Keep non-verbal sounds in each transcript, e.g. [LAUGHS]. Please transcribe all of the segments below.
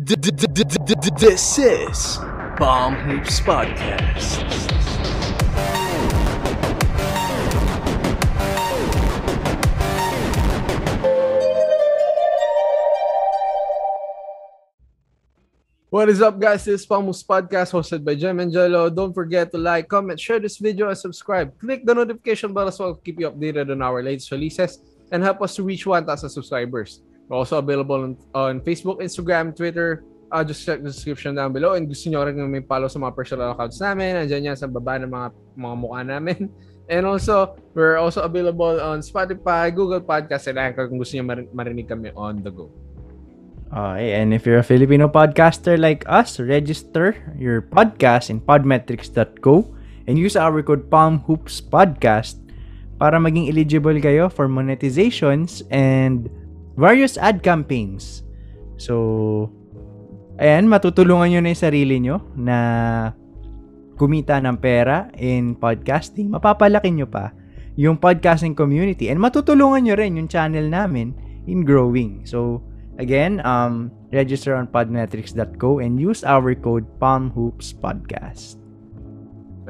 This is Bomb Hoops Podcast. What is up, guys? This is Pamus Podcast hosted by Jem Angelo. Don't forget to like, comment, share this video, and subscribe. Click the notification bell as well to keep you updated on our latest releases and help us to reach 1,000 subscribers. We're also available on, on Facebook, Instagram, Twitter. Uh, just check the description down below. And gusto nyo rin may follow sa mga personal accounts namin. Andiyan yan sa baba ng mga, mga mukha namin. [LAUGHS] And also, we're also available on Spotify, Google Podcasts, and Anchor kung gusto nyo mar- marinig kami on the go. Okay, and if you're a Filipino podcaster like us, register your podcast in podmetrics.co and use our code PalmHoopsPodcast para maging eligible kayo for monetizations and various ad campaigns. So, ayan, matutulungan nyo na yung sarili nyo na kumita ng pera in podcasting. Mapapalaki nyo pa yung podcasting community and matutulungan nyo rin yung channel namin in growing. So, Again, um, register on podmetrics.co and use our code PalmHoopsPodcast.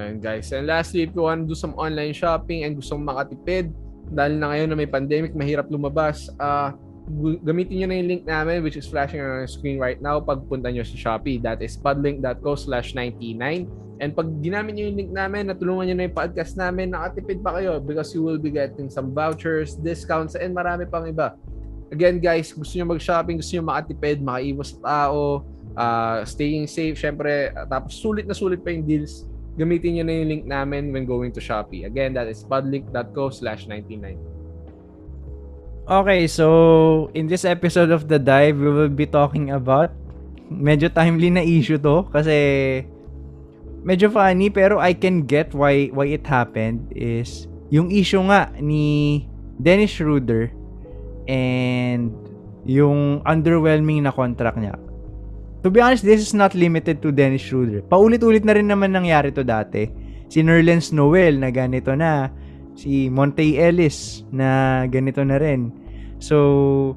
And guys, and lastly, if you want to do some online shopping and gusto mong makatipid, dahil na ngayon na may pandemic, mahirap lumabas, uh, gamitin nyo na yung link namin which is flashing on your screen right now pagpunta nyo sa Shopee. That is podlink.co slash 99. And pag ginamit nyo yung link namin, natulungan nyo na yung podcast namin, nakatipid pa kayo because you will be getting some vouchers, discounts, and marami pang iba. Again guys, gusto niyo mag-shopping, gusto niyo makatipid, makaiwas tao, uh, staying safe, syempre, tapos sulit na sulit pa yung deals, gamitin niyo na yung link namin when going to Shopee. Again, that is podlink.co slash 99. Okay, so in this episode of The Dive, we will be talking about medyo timely na issue to kasi medyo funny pero I can get why why it happened is yung issue nga ni Dennis Schroeder and yung underwhelming na contract niya. To be honest, this is not limited to Dennis Schroeder. Paulit-ulit na rin naman nangyari to dati. Si Nerlens Noel na ganito na. Si Monte Ellis na ganito na rin. So,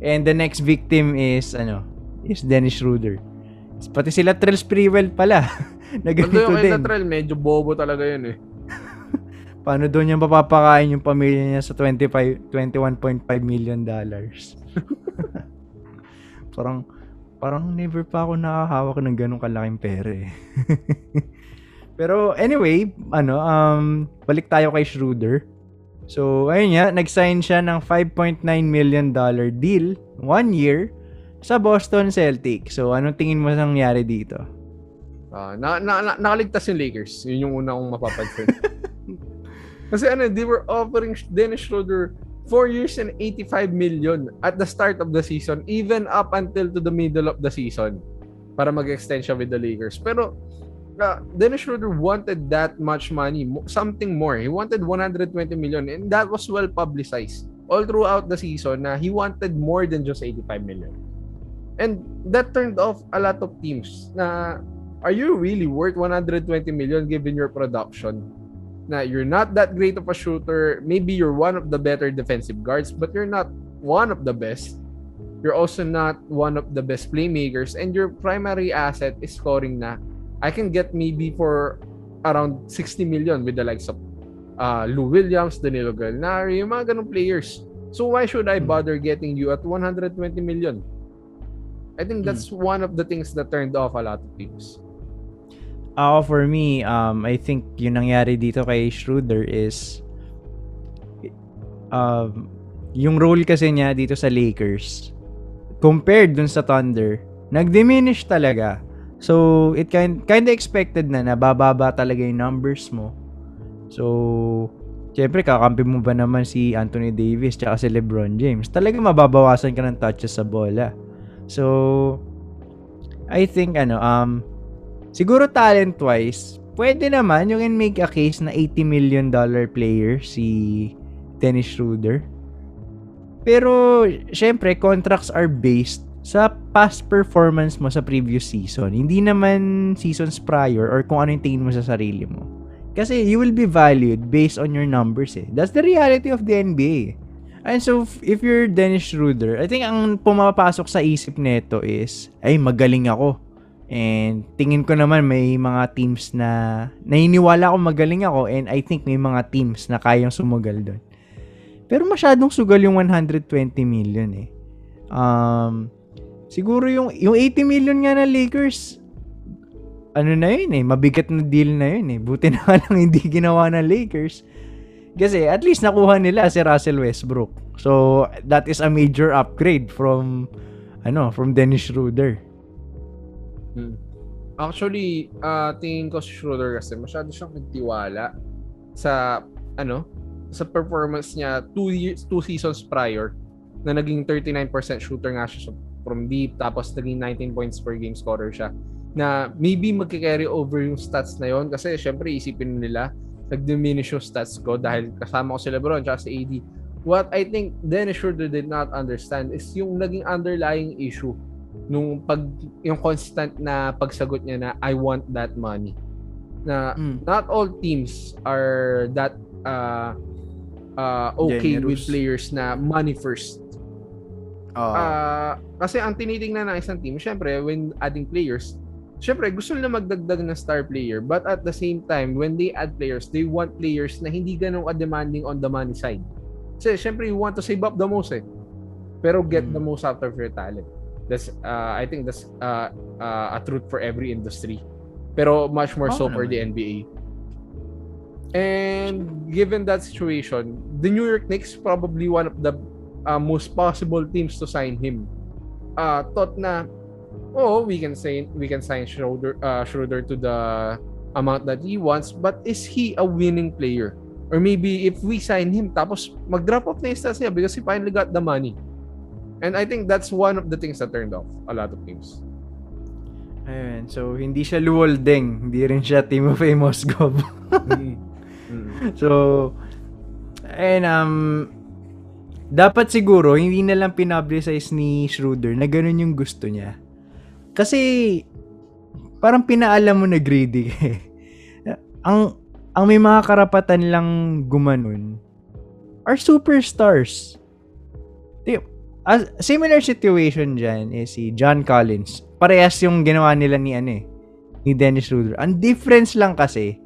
and the next victim is, ano, is Dennis Schroeder. Pati sila Trell Sprewell pala. [LAUGHS] na ganito Although din. yung Trell, medyo bobo talaga yun eh. [LAUGHS] Paano doon niya mapapakain yung pamilya niya sa 25 21.5 million dollars? [LAUGHS] parang parang never pa ako nakahawak ng ganong kalaking pera eh. Pero anyway, ano, um, balik tayo kay Schroeder. So, ayun nga, nag-sign siya ng 5.9 million dollar deal, one year, sa Boston Celtics. So, anong tingin mo nangyari dito? Uh, na, na, na, nakaligtas yung Lakers. Yun yung una kong mapapansin. [LAUGHS] Kasi ano, they were offering Dennis Schroeder 4 years and 85 million at the start of the season, even up until to the middle of the season para mag-extend siya with the Lakers. Pero uh, Dennis Schroeder wanted that much money, something more. He wanted 120 million and that was well publicized all throughout the season na he wanted more than just 85 million. And that turned off a lot of teams na are you really worth 120 million given your production? na you're not that great of a shooter. Maybe you're one of the better defensive guards, but you're not one of the best. You're also not one of the best playmakers, and your primary asset is scoring na. I can get maybe for around 60 million with the likes of uh, Lou Williams, Danilo Gallinari, yung mga ganong players. So why should I bother getting you at 120 million? I think that's mm. one of the things that turned off a lot of teams. Ako for me, um, I think yung nangyari dito kay Schroeder is um, yung role kasi niya dito sa Lakers compared dun sa Thunder, nag-diminish talaga. So, it kind kind of expected na nabababa talaga yung numbers mo. So, syempre kakampi mo ba naman si Anthony Davis tsaka si LeBron James? Talaga mababawasan ka ng touches sa bola. So, I think ano um Siguro talent-wise, pwede naman yung in make a case na 80 million dollar player si Dennis Schroeder. Pero, syempre, contracts are based sa past performance mo sa previous season. Hindi naman seasons prior or kung ano yung tingin mo sa sarili mo. Kasi you will be valued based on your numbers eh. That's the reality of the NBA. And so, if you're Dennis Schroeder, I think ang pumapasok sa isip nito is, ay, magaling ako. And tingin ko naman may mga teams na naniniwala ako magaling ako and I think may mga teams na kayang sumugal doon. Pero masyadong sugal yung 120 million eh. Um, siguro yung, yung 80 million nga na Lakers, ano na yun eh, mabigat na deal na yun eh. Buti [LAUGHS] na lang hindi ginawa ng Lakers. Kasi at least nakuha nila si Russell Westbrook. So that is a major upgrade from ano, from Dennis Schroeder. Hmm. Actually, uh, tingin ko si Schroeder kasi masyado siyang nagtiwala sa ano, sa performance niya two years, two seasons prior na naging 39% shooter nga siya from deep tapos naging 19 points per game scorer siya na maybe magka-carry over yung stats na yon kasi syempre isipin nila nag-diminish yung stats ko dahil kasama ko si LeBron at si AD. What I think Dennis Schroeder did not understand is yung naging underlying issue nung pag yung constant na pagsagot niya na I want that money. Na Mm. not all teams are that uh, uh, okay with Generous. players na money first. Ah, kasi ang tinitingnan ng isang team, syempre, when adding players, syempre, gusto nila magdagdag ng star player. But at the same time, when they add players, they want players na hindi ganun ka-demanding on the money side. Kasi syempre, you want to save up the most eh. Pero get Mm. the most out of your talent. That's, uh, I think that's uh, uh, a truth for every industry. Pero much more so Oo for the. NBA. And given that situation, the New York Knicks probably one of the uh, most possible teams to sign him. Uh, thought na, oh, we can say we can sign Schroeder, uh, Schroeder to the amount that he wants, but is he a winning player? Or maybe if we sign him, tapos mag-drop off na yung stats niya because he finally got the money. And I think that's one of the things that turned off a lot of teams. Ayun, so hindi siya Luoldeng, hindi rin siya Timofey Mozgov. Mm. so, and um, dapat siguro, hindi na lang pinapublicize ni Schroeder na ganun yung gusto niya. Kasi, parang pinaalam mo na greedy eh. [LAUGHS] ang, ang may mga karapatan lang gumanon are superstars. As, similar situation dyan is si John Collins. Parehas yung ginawa nila ni ano eh, ni Dennis Schroeder. Ang difference lang kasi,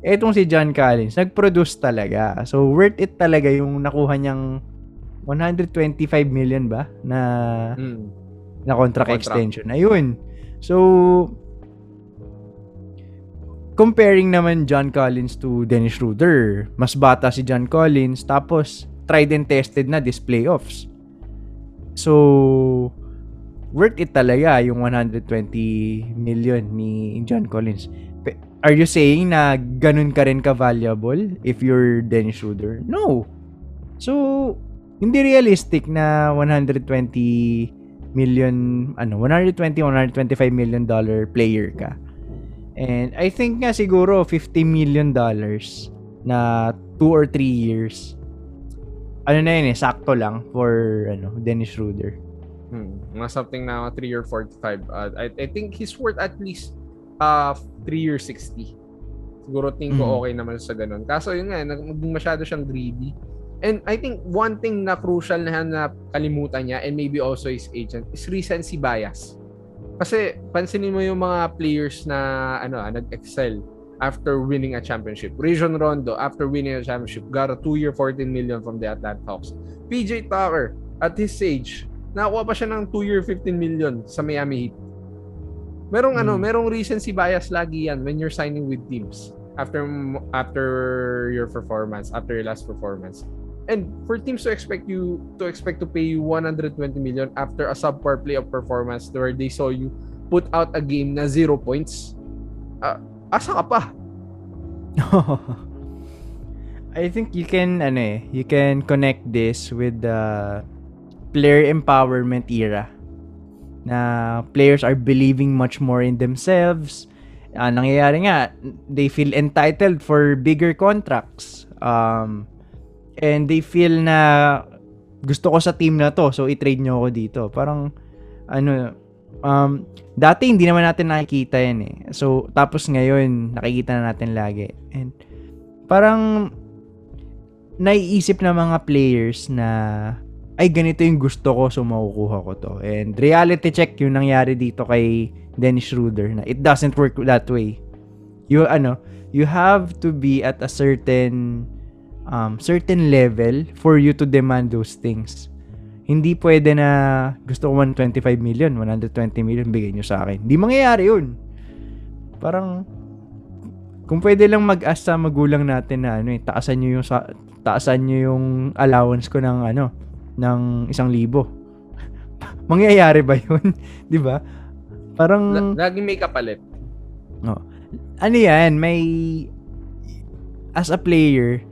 etong si John Collins, nag-produce talaga. So, worth it talaga yung nakuha niyang 125 million ba na Mm. na contract, Contract. extension. Ayun. So, comparing naman John Collins to Dennis Schroeder, mas bata si John Collins, tapos tried and tested na this playoffs. So, worth it talaga yung 120 million ni John Collins. Are you saying na ganun ka rin ka-valuable if you're Dennis Schroeder? No. So, hindi realistic na 120 million, ano, 120, 125 million dollar player ka. And I think nga siguro 50 million dollars na 2 or 3 years. Ano na yun eh, sakto lang for ano, Dennis Schroeder. Hmm. Mga something na 3 or 45. Uh, I, I think he's worth at least uh, 3 or 60. Siguro tingin ko Mhm. okay naman sa ganun. Kaso yun nga, nag- naging masyado siyang greedy. And I think one thing na crucial na, na kalimutan niya and maybe also his agent is recency bias. Kasi pansinin mo yung mga players na ano ah, nag-excel after winning a championship. Rajon Rondo, after winning a championship, got a 2-year 14 million from the Atlanta Hawks. PJ Tucker, at his age, nakakuha pa siya ng 2-year 15 million sa Miami Heat. Merong ano, Hmm. merong recency bias lagi yan when you're signing with teams after after your performance, after your last performance. And for teams to expect you to expect to pay you 120 million after a subpar playoff performance where they saw you put out a game na zero points, ah, asa ka pa? [LAUGHS] I think you can ano eh, you can connect this with the player empowerment era. Na players are believing much more in themselves. Ah, nangyayari nga, they feel entitled for bigger contracts. Um, and they feel na gusto ko sa team na to, so i-trade nyo ako dito. Parang, ano, um, dati hindi naman natin nakikita yan eh. So, tapos ngayon, nakikita na natin lagi. And, parang, naiisip ng mga players na ay ganito yung gusto ko so makukuha ko to. And reality check yung nangyari dito kay Dennis Schroeder na it doesn't work that way. You ano, you have to be at a certain um, certain level for you to demand those things. Hindi pwede na gusto ko 125 million, 120 million bigay nyo sa akin. Hindi mangyayari yun. Parang kung pwede lang mag-ask sa magulang natin na ano eh, taasan nyo yung sa, taasan nyo yung allowance ko ng ano, ng isang libo. [LAUGHS] Mangyayari ba yun? [LAUGHS] di ba? Parang... La- laging may kapalit. No. Ano yan, may... As a player,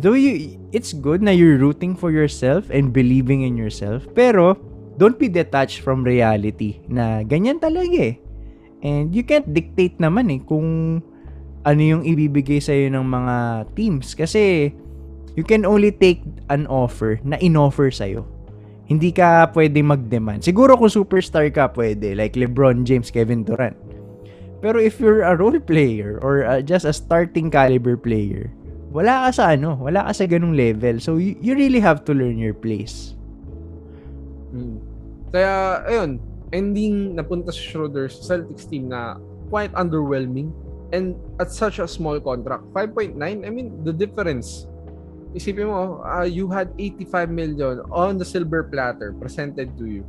though you, it's good na you're rooting for yourself and believing in yourself, pero don't be detached from reality na ganyan talaga eh. And you can't dictate naman eh kung ano yung ibibigay sa'yo ng mga teams. Kasi you can only take an offer na in-offer sa'yo. Hindi ka pwede mag-demand. Siguro kung superstar ka pwede, like LeBron James, Kevin Durant. Pero if you're a role player or uh, just a starting caliber player, wala ka sa ano, wala ka sa ganung level. So you, you really have to learn your place. Hmm. Kaya, ayun, ending napunta sa Schroeder sa Celtics team na quite underwhelming and at such a small contract. 5.9, I mean, the difference. Isipin mo, uh, you had 85 million on the silver platter presented to you.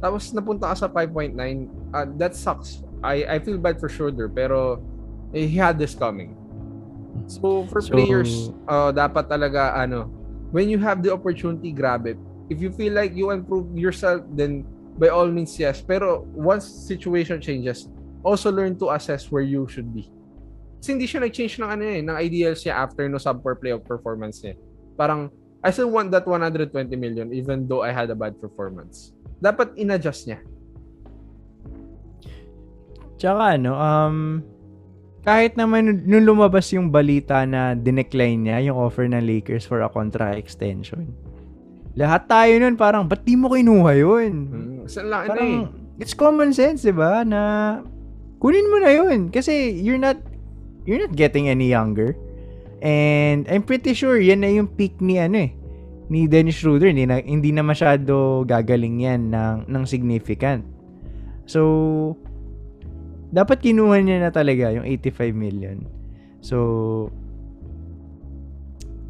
Tapos napunta ka sa 5.9, uh, that sucks. I I feel bad for Schroeder pero eh, he had this coming. So for So- players, uh, dapat talaga ano, when you have the opportunity, grab it. If you feel like you improve yourself, then by all means yes. Pero once situation changes, also learn to assess where you should be. Kasi hindi siya nag-change ng ano eh, ng ideals niya after no subpar playoff performance niya. Parang, I still want that 120 million even though I had a bad performance. Dapat in-adjust niya. Tsaka ano, um, kahit naman nung lumabas yung balita na dinecline niya yung offer ng Lakers for a contract extension. Lahat tayo nun parang, ba't di mo kinuha yun? Hmm. Saan lang ano eh. Parang, it's common sense, di ba? Na, kunin mo na yun. Kasi, you're not, you're not getting any younger. And, I'm pretty sure, yan na yung peak ni, ano eh, ni Dennis Schroeder. Hindi na, hindi na masyado gagaling yan ng, ng significant. So, dapat kinuha niya na talaga yung 85 million. So,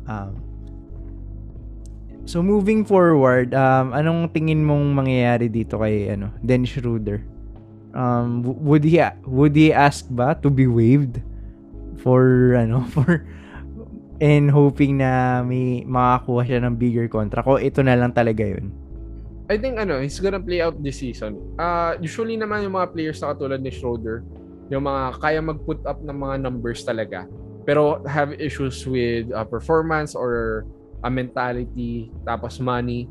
um, so moving forward, um, anong tingin mong mangyayari dito kay ano, Dennis Schroeder? Um, would he would he ask ba to be waived for ano [LAUGHS] for and hoping na may makakuha siya ng bigger contract o ito na lang talaga yun? I think ano, he's gonna play out this season. Uh, usually naman yung mga players na katulad ni Schroeder, yung mga kaya mag-put up ng mga numbers talaga, pero have issues with uh, performance or a mentality, tapos money.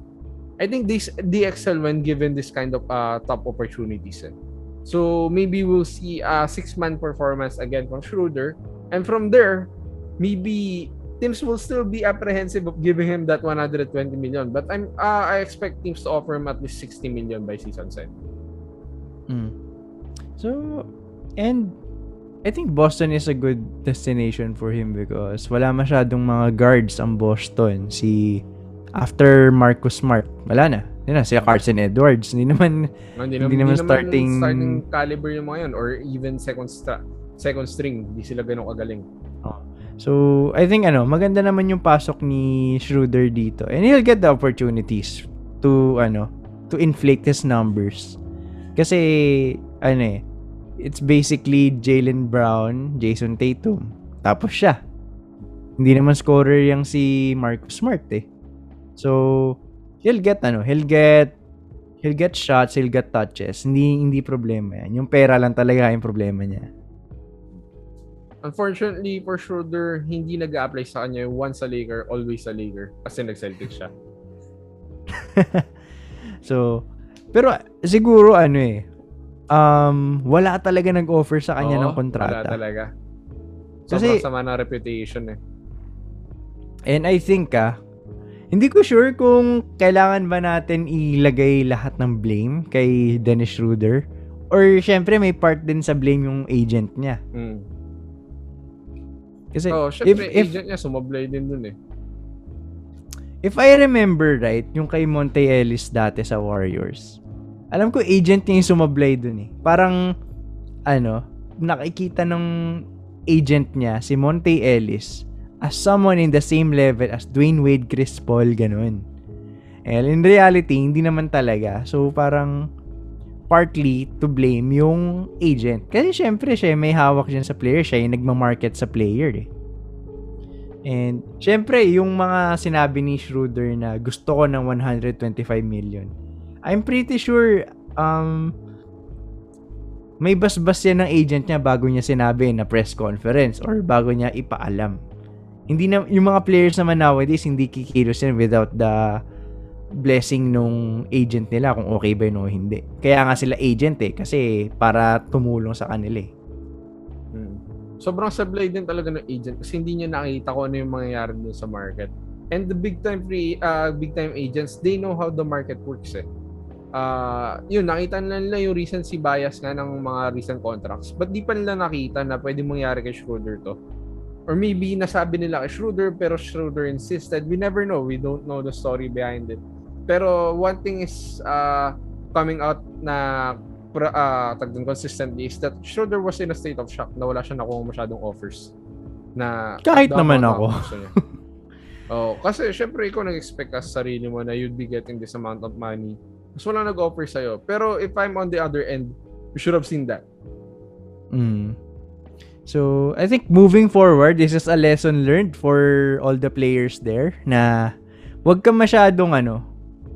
I think this excel when given this kind of uh, top opportunities. Eh. So maybe we'll see a six-man performance again from Schroeder, and from there, maybe teams will still be apprehensive of giving him that 120 million. But I'm uh, I expect teams to offer him at least 60 million by season end. Mm. So, and I think Boston is a good destination for him because wala masyadong mga guards ang Boston. Si after Marcus Smart, wala na. Yun na, sila Carson Edwards. Hindi naman, No, Hindi, Hindi naman starting- starting caliber yung mga yun or even second stra- second string. Hindi sila ganun kagaling. So, I think ano, maganda naman yung pasok ni Schroeder dito. And he'll get the opportunities to ano, to inflate his numbers. Kasi ano eh, it's basically Jalen Brown, Jason Tatum. Tapos siya. Hindi naman scorer yang si Marcus Smart eh. So, he'll get ano, he'll get he'll get shots, he'll get touches. Hindi hindi problema yan. Yung pera lang talaga yung problema niya. Unfortunately for Schroeder, hindi nag apply sa kanya yung once a Laker, always a Laker. Kasi nag-Celtic siya. [LAUGHS] so, pero siguro ano eh, um, wala talaga nag-offer sa kanya Oo, ng kontrata. Wala talaga. Kasi- Sobrang sama ng reputation eh. And I think ah, hindi ko sure kung kailangan ba natin ilagay lahat ng blame kay Dennis Schroeder. Or syempre may part din sa blame yung agent niya. Mm. Kasi Oh, if, syempre, if, agent niya sumablay din dun eh. if I remember right, yung kay Monte Ellis dati sa Warriors, alam ko agent niya yung sumablay dun eh. Parang, ano, nakikita ng agent niya, si Monte Ellis, as someone in the same level as Dwayne Wade, Chris Paul, ganun. And in reality, hindi naman talaga. So, parang partly to blame yung agent. Kasi syempre, siya may hawak dyan sa player. Siya yung nagmamarket sa player eh. And syempre, yung mga sinabi ni Schroeder na gusto ko ng 125 million. I'm pretty sure um, may basbas yan ng agent niya bago niya sinabi na press conference or bago niya ipaalam. Hindi na, yung mga players naman nowadays, hindi kikilos yan without the blessing nung agent nila kung okay ba yun o hindi. Kaya nga sila agent eh, kasi para tumulong sa kanila eh. Hmm. Sobrang sablay din talaga ng agent kasi hindi niya nakita kung ano yung mangyayari dun sa market. And the big time free uh, big time agents, they know how the market works eh uh, yun, nakita nila, nila yung recency bias nga ng mga recent contracts. But di pa nila nakita na pwede mangyari kay Schroeder to. Or maybe nasabi nila kay Schroeder pero Schroeder insisted. We never know. We don't know the story behind it. Pero one thing is uh, coming out na uh, tagdun consistently is that Schroeder was in a state of shock na wala siya nakuha masyadong offers. Na Kahit naman ako. [LAUGHS] oh, kasi syempre ikaw nag-expect ka sa sarili mo na you'd be getting this amount of money mas wala nag-offer sa'yo. Pero if I'm on the other end, you should have seen that. Mm. So, I think moving forward, this is a lesson learned for all the players there na wag ka masyadong ano,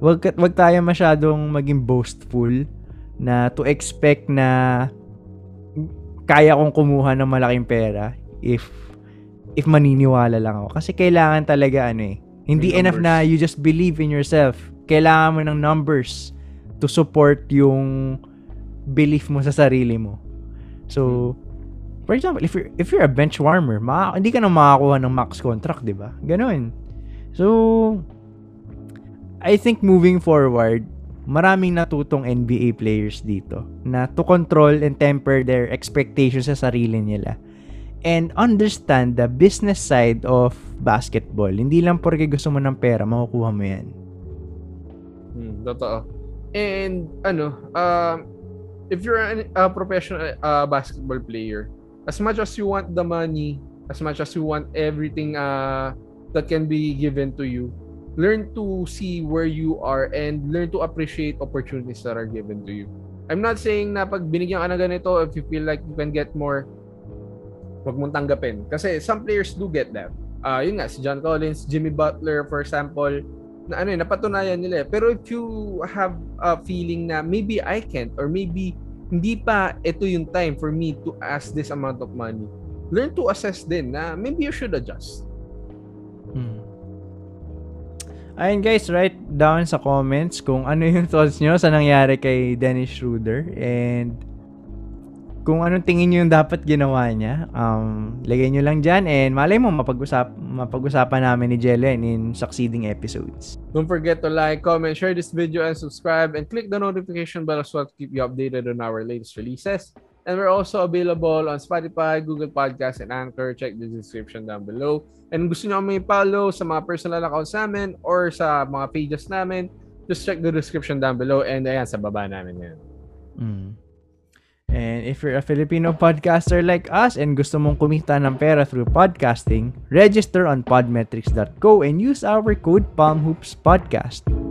wag, wag tayo masyadong maging boastful na to expect na kaya kong kumuha ng malaking pera if if maniniwala lang ako. Kasi kailangan talaga ano eh. Hindi enough na you just believe in yourself kailangan mo ng numbers to support yung belief mo sa sarili mo. So, for example, if you're, if you're a bench warmer, ma- hindi ka na makakuha ng max contract, di ba? Ganun. So, I think moving forward, maraming natutong NBA players dito na to control and temper their expectations sa sarili nila and understand the business side of basketball. Hindi lang porque gusto mo ng pera, makukuha mo yan. Hmm, totoo. And ano, uh, if you're a professional uh, basketball player, as much as you want the money, as much as you want everything uh, that can be given to you, learn to see where you are and learn to appreciate opportunities that are given to you. I'm not saying na pag binigyan ka na ganito, if you feel like you can get more, wag mong tanggapin. Kasi some players do get that. Uh, yun nga, si John Collins, Jimmy Butler, for example, na ano eh, napatunayan nila eh. Pero if you have a feeling na maybe I can't or maybe hindi pa ito yung time for me to ask this amount of money, learn to assess din na maybe you should adjust. Ayun guys, write down sa comments kung ano yung thoughts nyo sa nangyari kay Dennis Schroeder and kung anong tingin nyo yung dapat ginawa niya, um, lagay nyo lang dyan and malay mo mapag-usap, mapag-usapan namin ni Jelen in succeeding episodes. Don't forget to like, comment, share this video and subscribe and click the notification bell as well to keep you updated on our latest releases. And we're also available on Spotify, Google Podcasts, and Anchor. Check the description down below. And gusto nyo may follow sa mga personal accounts namin or sa mga pages namin, just check the description down below and ayan, sa baba namin yan. Mm. And if you're a Filipino podcaster like us and gusto mong kumita ng pera through podcasting, register on podmetrics.co and use our code PalmHoopsPodcast.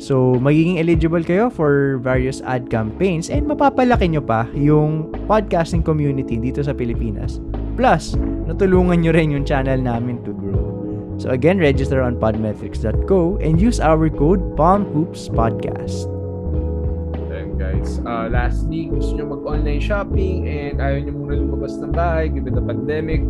So, magiging eligible kayo for various ad campaigns and mapapalaki nyo pa yung podcasting community dito sa Pilipinas. Plus, natulungan nyo rin yung channel namin to grow. So again, register on podmetrics.co and use our code PalmHoopsPodcast guys. Uh, lastly, gusto nyo mag-online shopping and ayaw nyo muna lumabas ng bahay given the pandemic,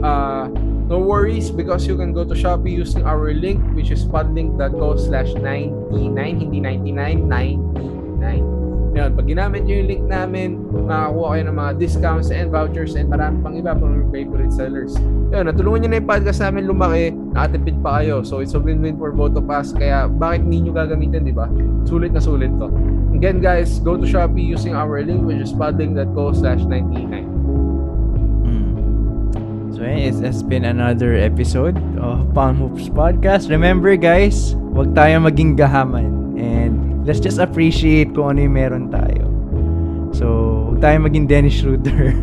uh, no worries because you can go to Shopee using our link which is podlink.co slash 99, hindi 99, 99. Yan, pag ginamit nyo yung link namin, makakuha kayo ng mga discounts and vouchers and marami pang iba pang favorite sellers. Yan, natulungan nyo na yung podcast namin lumaki, nakatipid pa kayo. So, it's a win-win for both of us. Kaya, bakit hindi nyo gagamitin, di ba? Sulit na sulit to. Again, guys, go to Shopee using our link which is podlink.co slash 99. So, So, it has been another episode of Palm Hoops Podcast. Remember, guys, huwag tayo maging gahaman. And let's just appreciate kung ano yung meron tayo. So, huwag tayo maging Dennis Schroeder. [LAUGHS]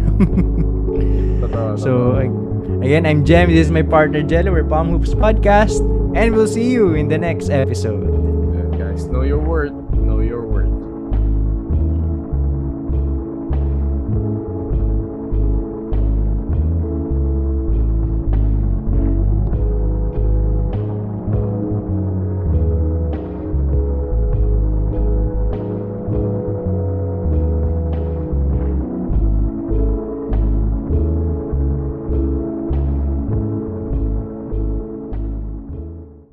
So, again, I'm Jem. This is my partner, Jello. We're Palm Hoops Podcast. And we'll see you in the next episode. Yeah, guys. Know your worth.